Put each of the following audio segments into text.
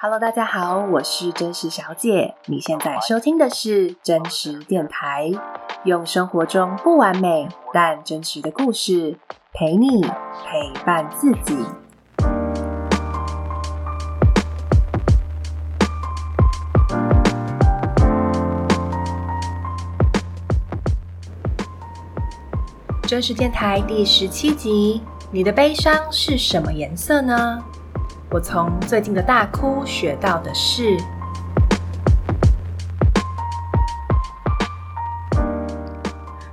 Hello，大家好，我是真实小姐。你现在收听的是真实电台，用生活中不完美但真实的故事陪你陪伴自己。真实电台第十七集，你的悲伤是什么颜色呢？我从最近的大哭学到的是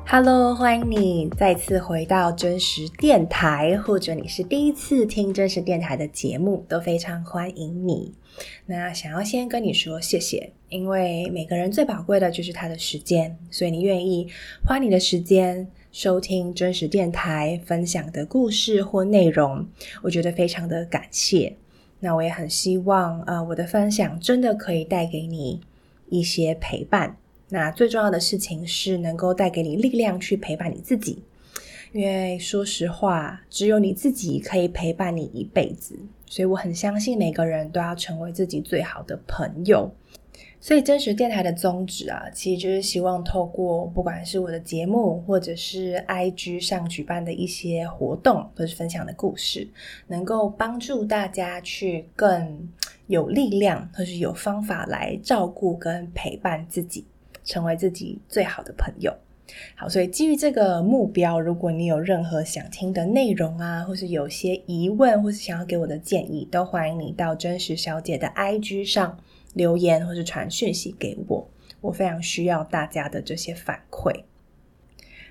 ，Hello，欢迎你再次回到真实电台，或者你是第一次听真实电台的节目，都非常欢迎你。那想要先跟你说谢谢，因为每个人最宝贵的就是他的时间，所以你愿意花你的时间收听真实电台分享的故事或内容，我觉得非常的感谢。那我也很希望，呃，我的分享真的可以带给你一些陪伴。那最重要的事情是能够带给你力量去陪伴你自己，因为说实话，只有你自己可以陪伴你一辈子。所以我很相信每个人都要成为自己最好的朋友。所以真实电台的宗旨啊，其实就是希望透过不管是我的节目，或者是 IG 上举办的一些活动，或是分享的故事，能够帮助大家去更有力量，或是有方法来照顾跟陪伴自己，成为自己最好的朋友。好，所以基于这个目标，如果你有任何想听的内容啊，或是有些疑问，或是想要给我的建议，都欢迎你到真实小姐的 IG 上。留言或是传讯息给我，我非常需要大家的这些反馈。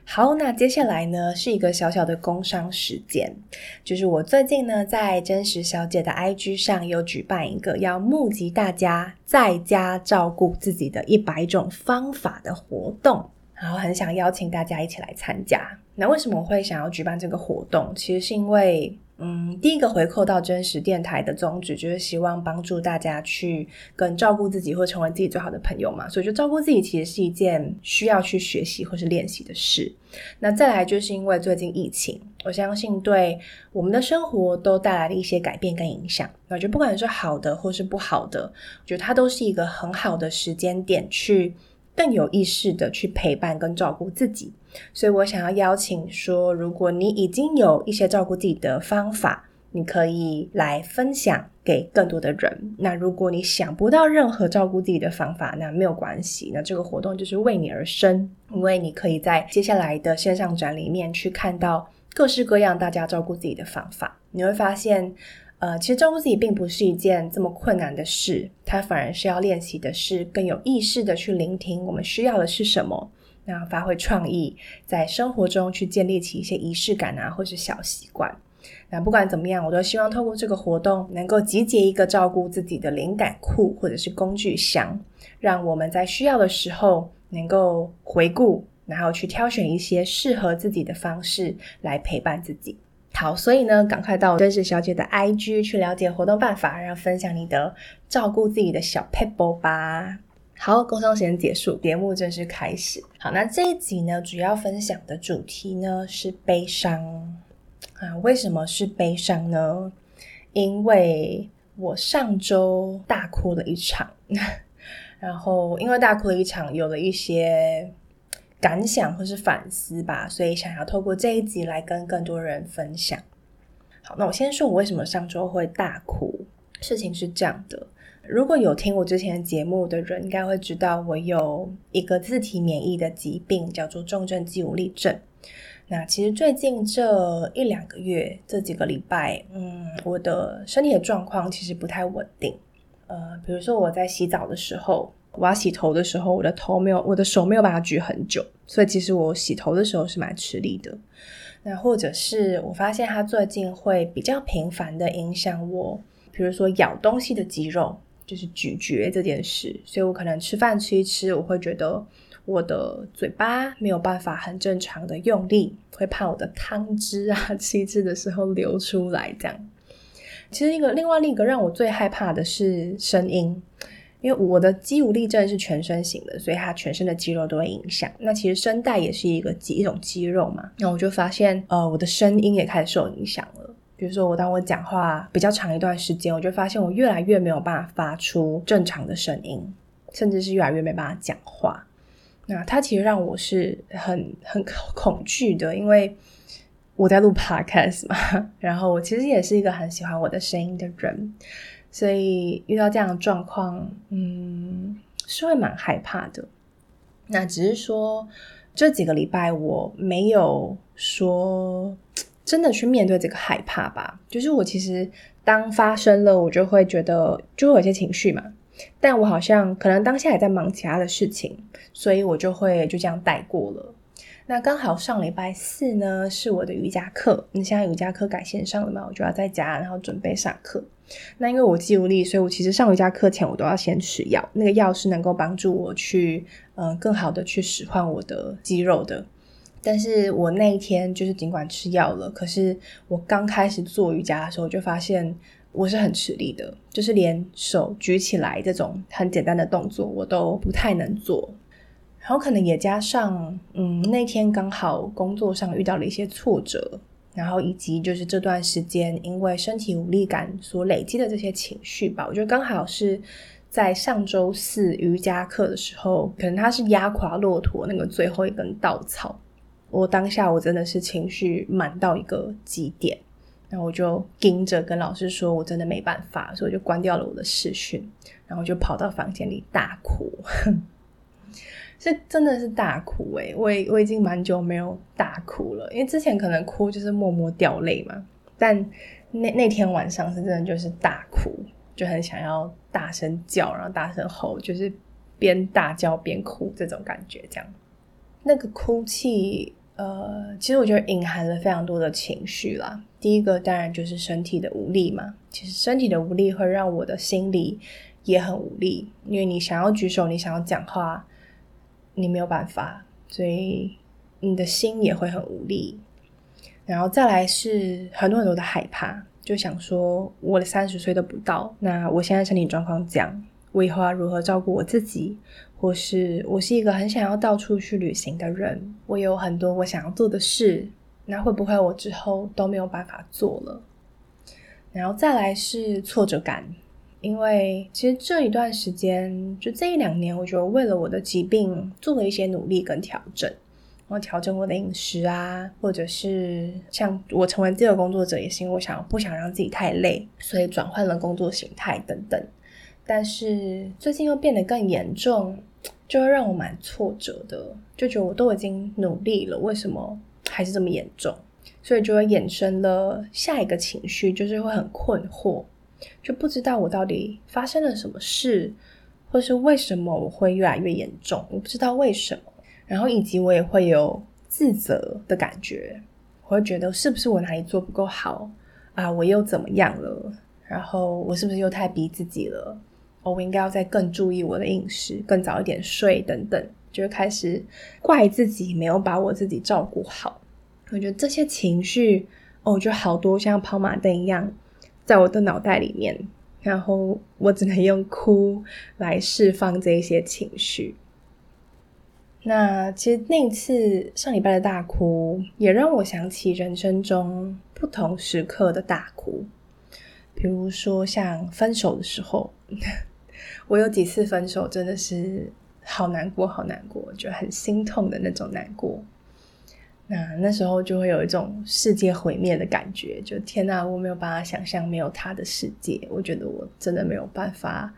好，那接下来呢是一个小小的工商时间，就是我最近呢在真实小姐的 IG 上有举办一个要募集大家在家照顾自己的一百种方法的活动，然后很想邀请大家一起来参加。那为什么我会想要举办这个活动？其实是因为。嗯，第一个回扣到真实电台的宗旨，就是希望帮助大家去跟照顾自己，或成为自己最好的朋友嘛。所以，就照顾自己其实是一件需要去学习或是练习的事。那再来，就是因为最近疫情，我相信对我们的生活都带来了一些改变跟影响。那就不管是好的或是不好的，我觉得它都是一个很好的时间点去。更有意识的去陪伴跟照顾自己，所以我想要邀请说，如果你已经有一些照顾自己的方法，你可以来分享给更多的人。那如果你想不到任何照顾自己的方法，那没有关系，那这个活动就是为你而生，因为你可以在接下来的线上展里面去看到各式各样大家照顾自己的方法，你会发现。呃，其实照顾自己并不是一件这么困难的事，它反而是要练习的是更有意识的去聆听我们需要的是什么，那发挥创意，在生活中去建立起一些仪式感啊，或是小习惯。那不管怎么样，我都希望透过这个活动，能够集结一个照顾自己的灵感库或者是工具箱，让我们在需要的时候能够回顾，然后去挑选一些适合自己的方式来陪伴自己。好，所以呢，赶快到真实小姐的 IG 去了解活动办法，然后分享你的照顾自己的小 pebble 吧。好，工商时间结束，节目正式开始。好，那这一集呢，主要分享的主题呢是悲伤啊。为什么是悲伤呢？因为我上周大哭了一场，然后因为大哭了一场，有了一些。感想或是反思吧，所以想要透过这一集来跟更多人分享。好，那我先说我为什么上周会大哭。事情是这样的，如果有听我之前的节目的人，应该会知道我有一个自体免疫的疾病，叫做重症肌无力症。那其实最近这一两个月，这几个礼拜，嗯，我的身体的状况其实不太稳定。呃，比如说我在洗澡的时候。我要洗头的时候，我的头没有，我的手没有把它举很久，所以其实我洗头的时候是蛮吃力的。那或者是我发现它最近会比较频繁的影响我，比如说咬东西的肌肉，就是咀嚼这件事，所以我可能吃饭吃一吃，我会觉得我的嘴巴没有办法很正常的用力，会怕我的汤汁啊吃一吃的时候流出来这样。其实一个另外另一个让我最害怕的是声音。因为我的肌无力症是全身型的，所以它全身的肌肉都会影响。那其实声带也是一个一种肌肉嘛。那我就发现，呃，我的声音也开始受影响了。比如说，我当我讲话比较长一段时间，我就发现我越来越没有办法发出正常的声音，甚至是越来越没办法讲话。那它其实让我是很很恐惧的，因为我在录 podcast 嘛，然后我其实也是一个很喜欢我的声音的人，所以遇到这样的状况，嗯，是会蛮害怕的。那只是说这几个礼拜我没有说。真的去面对这个害怕吧，就是我其实当发生了，我就会觉得就会有些情绪嘛，但我好像可能当下也在忙其他的事情，所以我就会就这样带过了。那刚好上礼拜四呢是我的瑜伽课，那现在瑜伽课改线上了嘛，我就要在家然后准备上课。那因为我肌无力，所以我其实上瑜伽课前我都要先吃药，那个药是能够帮助我去嗯、更好的去使唤我的肌肉的。但是我那一天就是尽管吃药了，可是我刚开始做瑜伽的时候，就发现我是很吃力的，就是连手举起来这种很简单的动作我都不太能做。然后可能也加上，嗯，那天刚好工作上遇到了一些挫折，然后以及就是这段时间因为身体无力感所累积的这些情绪吧，我觉得刚好是在上周四瑜伽课的时候，可能它是压垮骆驼那个最后一根稻草。我当下我真的是情绪满到一个极点，然后我就盯着跟老师说，我真的没办法，所以我就关掉了我的视讯，然后就跑到房间里大哭，是真的是大哭诶、欸，我我已经蛮久没有大哭了，因为之前可能哭就是默默掉泪嘛，但那那天晚上是真的就是大哭，就很想要大声叫，然后大声吼，就是边大叫边哭这种感觉，这样那个哭泣。呃，其实我觉得隐含了非常多的情绪啦。第一个当然就是身体的无力嘛。其实身体的无力会让我的心里也很无力，因为你想要举手，你想要讲话，你没有办法，所以你的心也会很无力。然后再来是很多很多的害怕，就想说我的三十岁都不到，那我现在身体状况这样，我以后要如何照顾我自己？或是我是一个很想要到处去旅行的人，我有很多我想要做的事，那会不会我之后都没有办法做了？然后再来是挫折感，因为其实这一段时间，就这一两年，我觉得为了我的疾病做了一些努力跟调整，然后调整我的饮食啊，或者是像我成为自由工作者，也是因为我想不想让自己太累，所以转换了工作形态等等。但是最近又变得更严重。就会让我蛮挫折的，就觉得我都已经努力了，为什么还是这么严重？所以就会衍生了下一个情绪，就是会很困惑，就不知道我到底发生了什么事，或是为什么我会越来越严重，我不知道为什么。然后以及我也会有自责的感觉，我会觉得是不是我哪里做不够好啊？我又怎么样了？然后我是不是又太逼自己了？我应该要再更注意我的饮食，更早一点睡等等，就会开始怪自己没有把我自己照顾好。我觉得这些情绪，哦，就好多像跑马灯一样在我的脑袋里面，然后我只能用哭来释放这一些情绪。那其实那次上礼拜的大哭，也让我想起人生中不同时刻的大哭，比如说像分手的时候。我有几次分手，真的是好难过，好难过，就很心痛的那种难过。那那时候就会有一种世界毁灭的感觉，就天哪，我没有办法想象没有他的世界。我觉得我真的没有办法，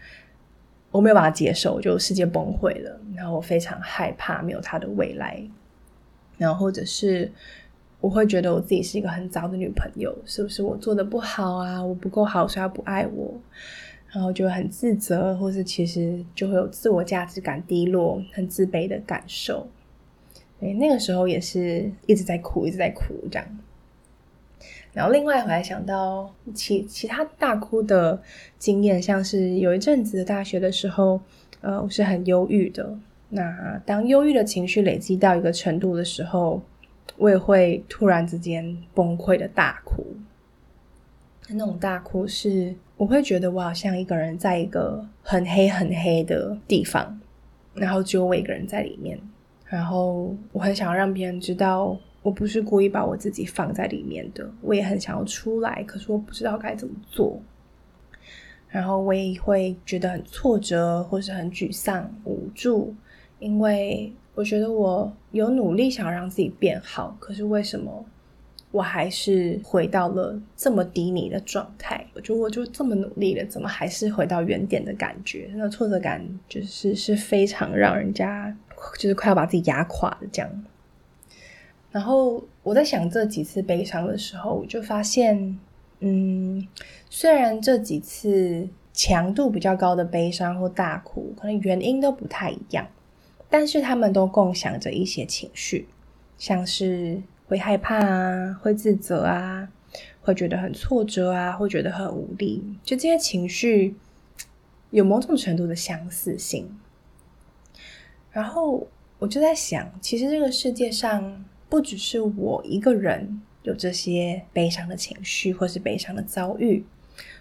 我没有办法接受，就世界崩溃了。然后我非常害怕没有他的未来。然后或者是我会觉得我自己是一个很糟的女朋友，是不是我做的不好啊？我不够好，所以他不爱我。然后就很自责，或是其实就会有自我价值感低落、很自卑的感受。诶，那个时候也是一直在哭，一直在哭这样。然后另外我还想到其其他大哭的经验，像是有一阵子大学的时候，呃，我是很忧郁的。那当忧郁的情绪累积到一个程度的时候，我也会突然之间崩溃的大哭。那种大哭是，我会觉得我好像一个人在一个很黑很黑的地方，然后只有我一个人在里面，然后我很想要让别人知道，我不是故意把我自己放在里面的，我也很想要出来，可是我不知道该怎么做。然后我也会觉得很挫折，或是很沮丧、无助，因为我觉得我有努力想让自己变好，可是为什么我还是回到了这么低迷的状态？我觉得我就这么努力了，怎么还是回到原点的感觉？那挫折感就是是非常让人家就是快要把自己压垮的这样。然后我在想这几次悲伤的时候，我就发现，嗯，虽然这几次强度比较高的悲伤或大哭，可能原因都不太一样，但是他们都共享着一些情绪，像是会害怕啊，会自责啊，会觉得很挫折啊，会觉得很无力，就这些情绪有某种程度的相似性。然后我就在想，其实这个世界上，不只是我一个人有这些悲伤的情绪，或是悲伤的遭遇。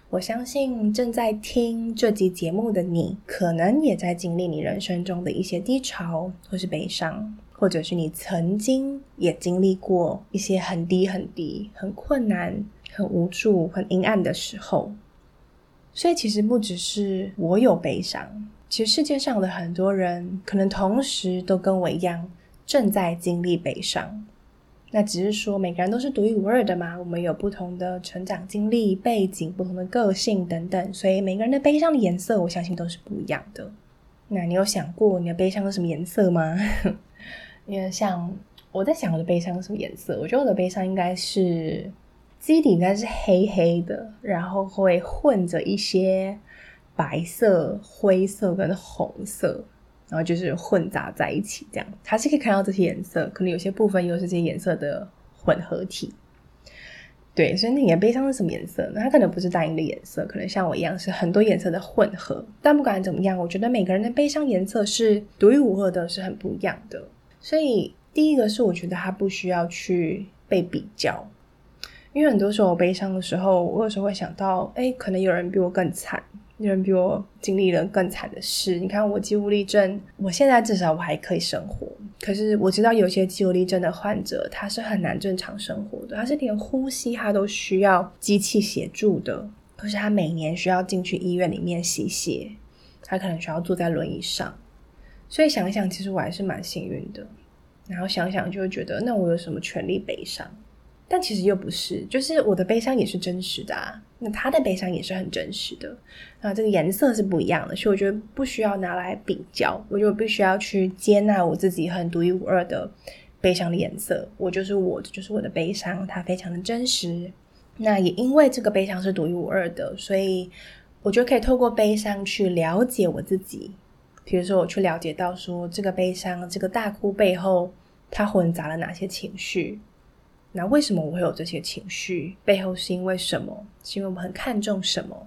我相信正在听这集节目的你，可能也在经历你人生中的一些低潮，或是悲伤，或者是你曾经也经历过一些很低、很低、很困难、很无助、很阴暗的时候。所以，其实不只是我有悲伤，其实世界上的很多人可能同时都跟我一样。正在经历悲伤，那只是说每个人都是独一无二的嘛。我们有不同的成长经历、背景、不同的个性等等，所以每个人的悲伤的颜色，我相信都是不一样的。那你有想过你的悲伤是什么颜色吗？因为像我在想我的悲伤是什么颜色，我觉得我的悲伤应该是基底应该是黑黑的，然后会混着一些白色、灰色跟红色。然后就是混杂在一起，这样它是可以看到这些颜色，可能有些部分又是这些颜色的混合体。对，所以你的悲伤是什么颜色呢？它可能不是单一的颜色，可能像我一样是很多颜色的混合。但不管怎么样，我觉得每个人的悲伤颜色是独一无二的，是很不一样的。所以第一个是我觉得它不需要去被比较，因为很多时候我悲伤的时候，我有时候会想到，哎，可能有人比我更惨。有人比我经历了更惨的事。你看，我肌无力症，我现在至少我还可以生活。可是我知道有些肌无力症的患者，他是很难正常生活的，他是连呼吸他都需要机器协助的，可是他每年需要进去医院里面吸血，他可能需要坐在轮椅上。所以想一想，其实我还是蛮幸运的。然后想想就会觉得，那我有什么权利悲伤？但其实又不是，就是我的悲伤也是真实的啊。那他的悲伤也是很真实的，那这个颜色是不一样的，所以我觉得不需要拿来比较。我就必须要去接纳我自己很独一无二的悲伤的颜色。我就是我，这就是我的悲伤，它非常的真实。那也因为这个悲伤是独一无二的，所以我觉得可以透过悲伤去了解我自己。比如说，我去了解到说，这个悲伤，这个大哭背后，它混杂了哪些情绪。那为什么我会有这些情绪？背后是因为什么？是因为我们很看重什么？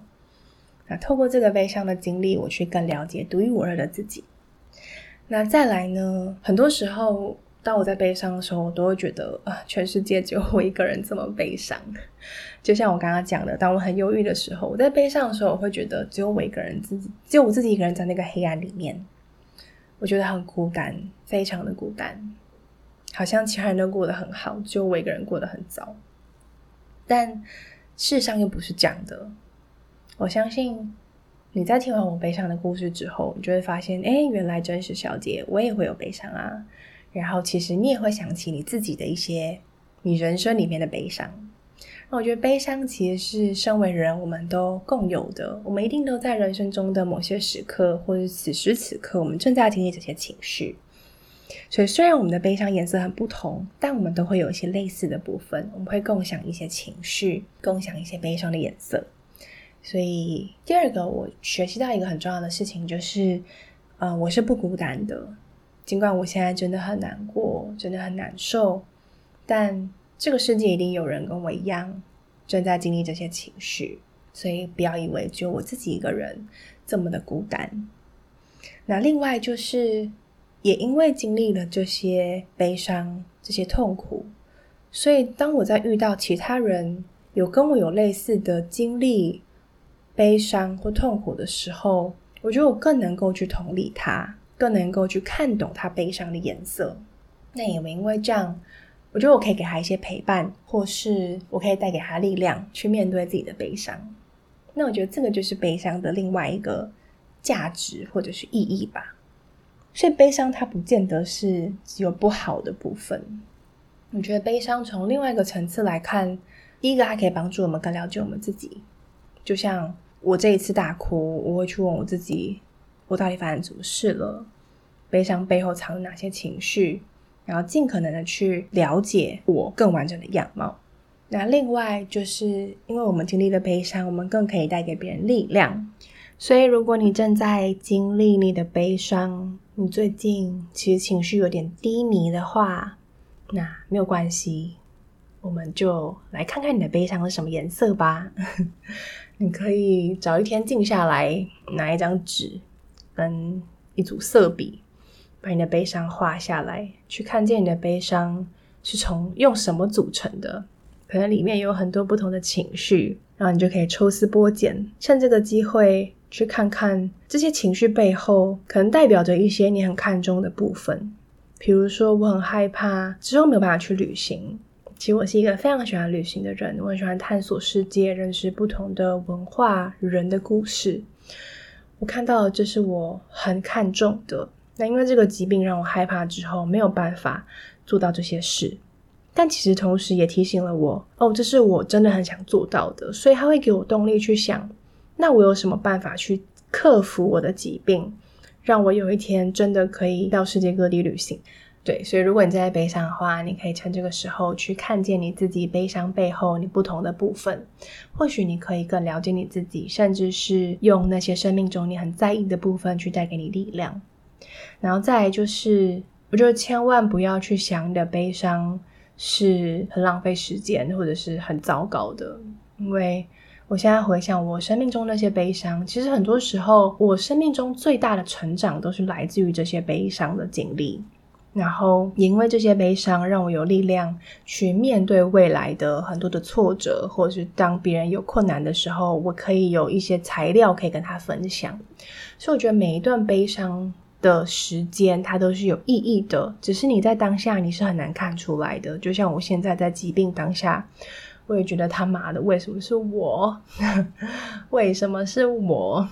那透过这个悲伤的经历，我去更了解独一无二的自己。那再来呢？很多时候，当我在悲伤的时候，我都会觉得啊，全世界只有我一个人这么悲伤。就像我刚刚讲的，当我很忧郁的时候，我在悲伤的时候，我会觉得只有我一个人自己，只有我自己一个人在那个黑暗里面，我觉得很孤单，非常的孤单。好像其他人都过得很好，只有我一个人过得很糟。但事实上又不是这样的。我相信你在听完我悲伤的故事之后，你就会发现，哎，原来真实小姐我也会有悲伤啊。然后其实你也会想起你自己的一些你人生里面的悲伤。那我觉得悲伤其实是身为人我们都共有的，我们一定都在人生中的某些时刻，或者此时此刻，我们正在经历这些情绪。所以，虽然我们的悲伤颜色很不同，但我们都会有一些类似的部分。我们会共享一些情绪，共享一些悲伤的颜色。所以，第二个我学习到一个很重要的事情，就是，呃，我是不孤单的。尽管我现在真的很难过，真的很难受，但这个世界一定有人跟我一样正在经历这些情绪。所以，不要以为只有我自己一个人这么的孤单。那另外就是。也因为经历了这些悲伤、这些痛苦，所以当我在遇到其他人有跟我有类似的经历、悲伤或痛苦的时候，我觉得我更能够去同理他，更能够去看懂他悲伤的颜色。那也因为这样，我觉得我可以给他一些陪伴，或是我可以带给他力量，去面对自己的悲伤。那我觉得这个就是悲伤的另外一个价值或者是意义吧。所以悲伤它不见得是只有不好的部分。我觉得悲伤从另外一个层次来看，第一个它可以帮助我们更了解我们自己。就像我这一次大哭，我会去问我自己，我到底发生什么事了？悲伤背后藏有哪些情绪？然后尽可能的去了解我更完整的样貌。那另外就是因为我们经历了悲伤，我们更可以带给别人力量。所以如果你正在经历你的悲伤，你最近其实情绪有点低迷的话，那没有关系，我们就来看看你的悲伤是什么颜色吧。你可以找一天静下来，拿一张纸跟一组色笔。把你的悲伤画下来，去看见你的悲伤是从用什么组成的，可能里面有很多不同的情绪，然后你就可以抽丝剥茧，趁这个机会去看看这些情绪背后可能代表着一些你很看重的部分。比如说，我很害怕之后没有办法去旅行。其实我是一个非常喜欢旅行的人，我很喜欢探索世界，认识不同的文化、人的故事。我看到这是我很看重的。那因为这个疾病让我害怕之后没有办法做到这些事，但其实同时也提醒了我，哦，这是我真的很想做到的，所以它会给我动力去想，那我有什么办法去克服我的疾病，让我有一天真的可以到世界各地旅行。对，所以如果你在悲伤的话，你可以趁这个时候去看见你自己悲伤背后你不同的部分，或许你可以更了解你自己，甚至是用那些生命中你很在意的部分去带给你力量。然后再来就是，我觉得千万不要去想你的悲伤是很浪费时间或者是很糟糕的，因为我现在回想我生命中那些悲伤，其实很多时候我生命中最大的成长都是来自于这些悲伤的经历，然后也因为这些悲伤让我有力量去面对未来的很多的挫折，或者是当别人有困难的时候，我可以有一些材料可以跟他分享，所以我觉得每一段悲伤的时间，它都是有意义的，只是你在当下你是很难看出来的。就像我现在在疾病当下，我也觉得他妈的，为什么是我？为什么是我？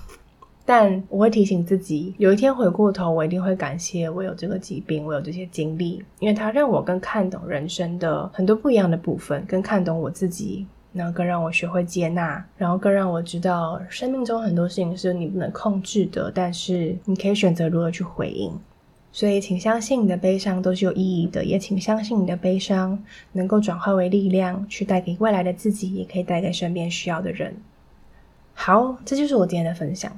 但我会提醒自己，有一天回过头，我一定会感谢我有这个疾病，我有这些经历，因为它让我更看懂人生的很多不一样的部分，更看懂我自己。然后更让我学会接纳，然后更让我知道生命中很多事情是你不能控制的，但是你可以选择如何去回应。所以，请相信你的悲伤都是有意义的，也请相信你的悲伤能够转化为力量，去带给未来的自己，也可以带给身边需要的人。好，这就是我今天的分享。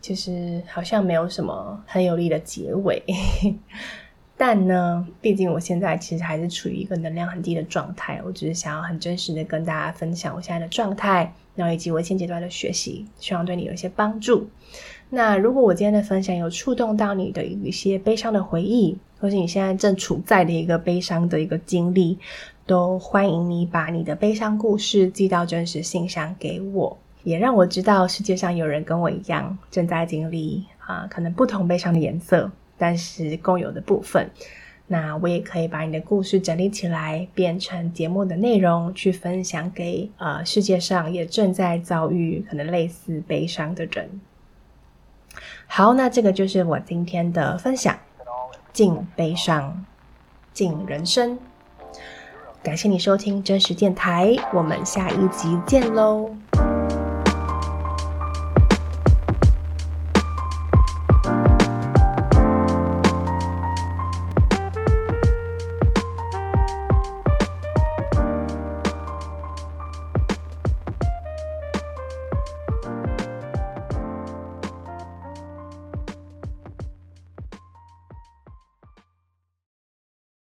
其实好像没有什么很有力的结尾。但呢，毕竟我现在其实还是处于一个能量很低的状态，我只是想要很真实的跟大家分享我现在的状态，然后以及我现阶段的学习，希望对你有一些帮助。那如果我今天的分享有触动到你的一些悲伤的回忆，或是你现在正处在的一个悲伤的一个经历，都欢迎你把你的悲伤故事寄到真实信箱给我，也让我知道世界上有人跟我一样正在经历啊，可能不同悲伤的颜色。但是共有的部分，那我也可以把你的故事整理起来，变成节目的内容，去分享给呃世界上也正在遭遇可能类似悲伤的人。好，那这个就是我今天的分享，敬悲伤，敬人生。感谢你收听真实电台，我们下一集见喽。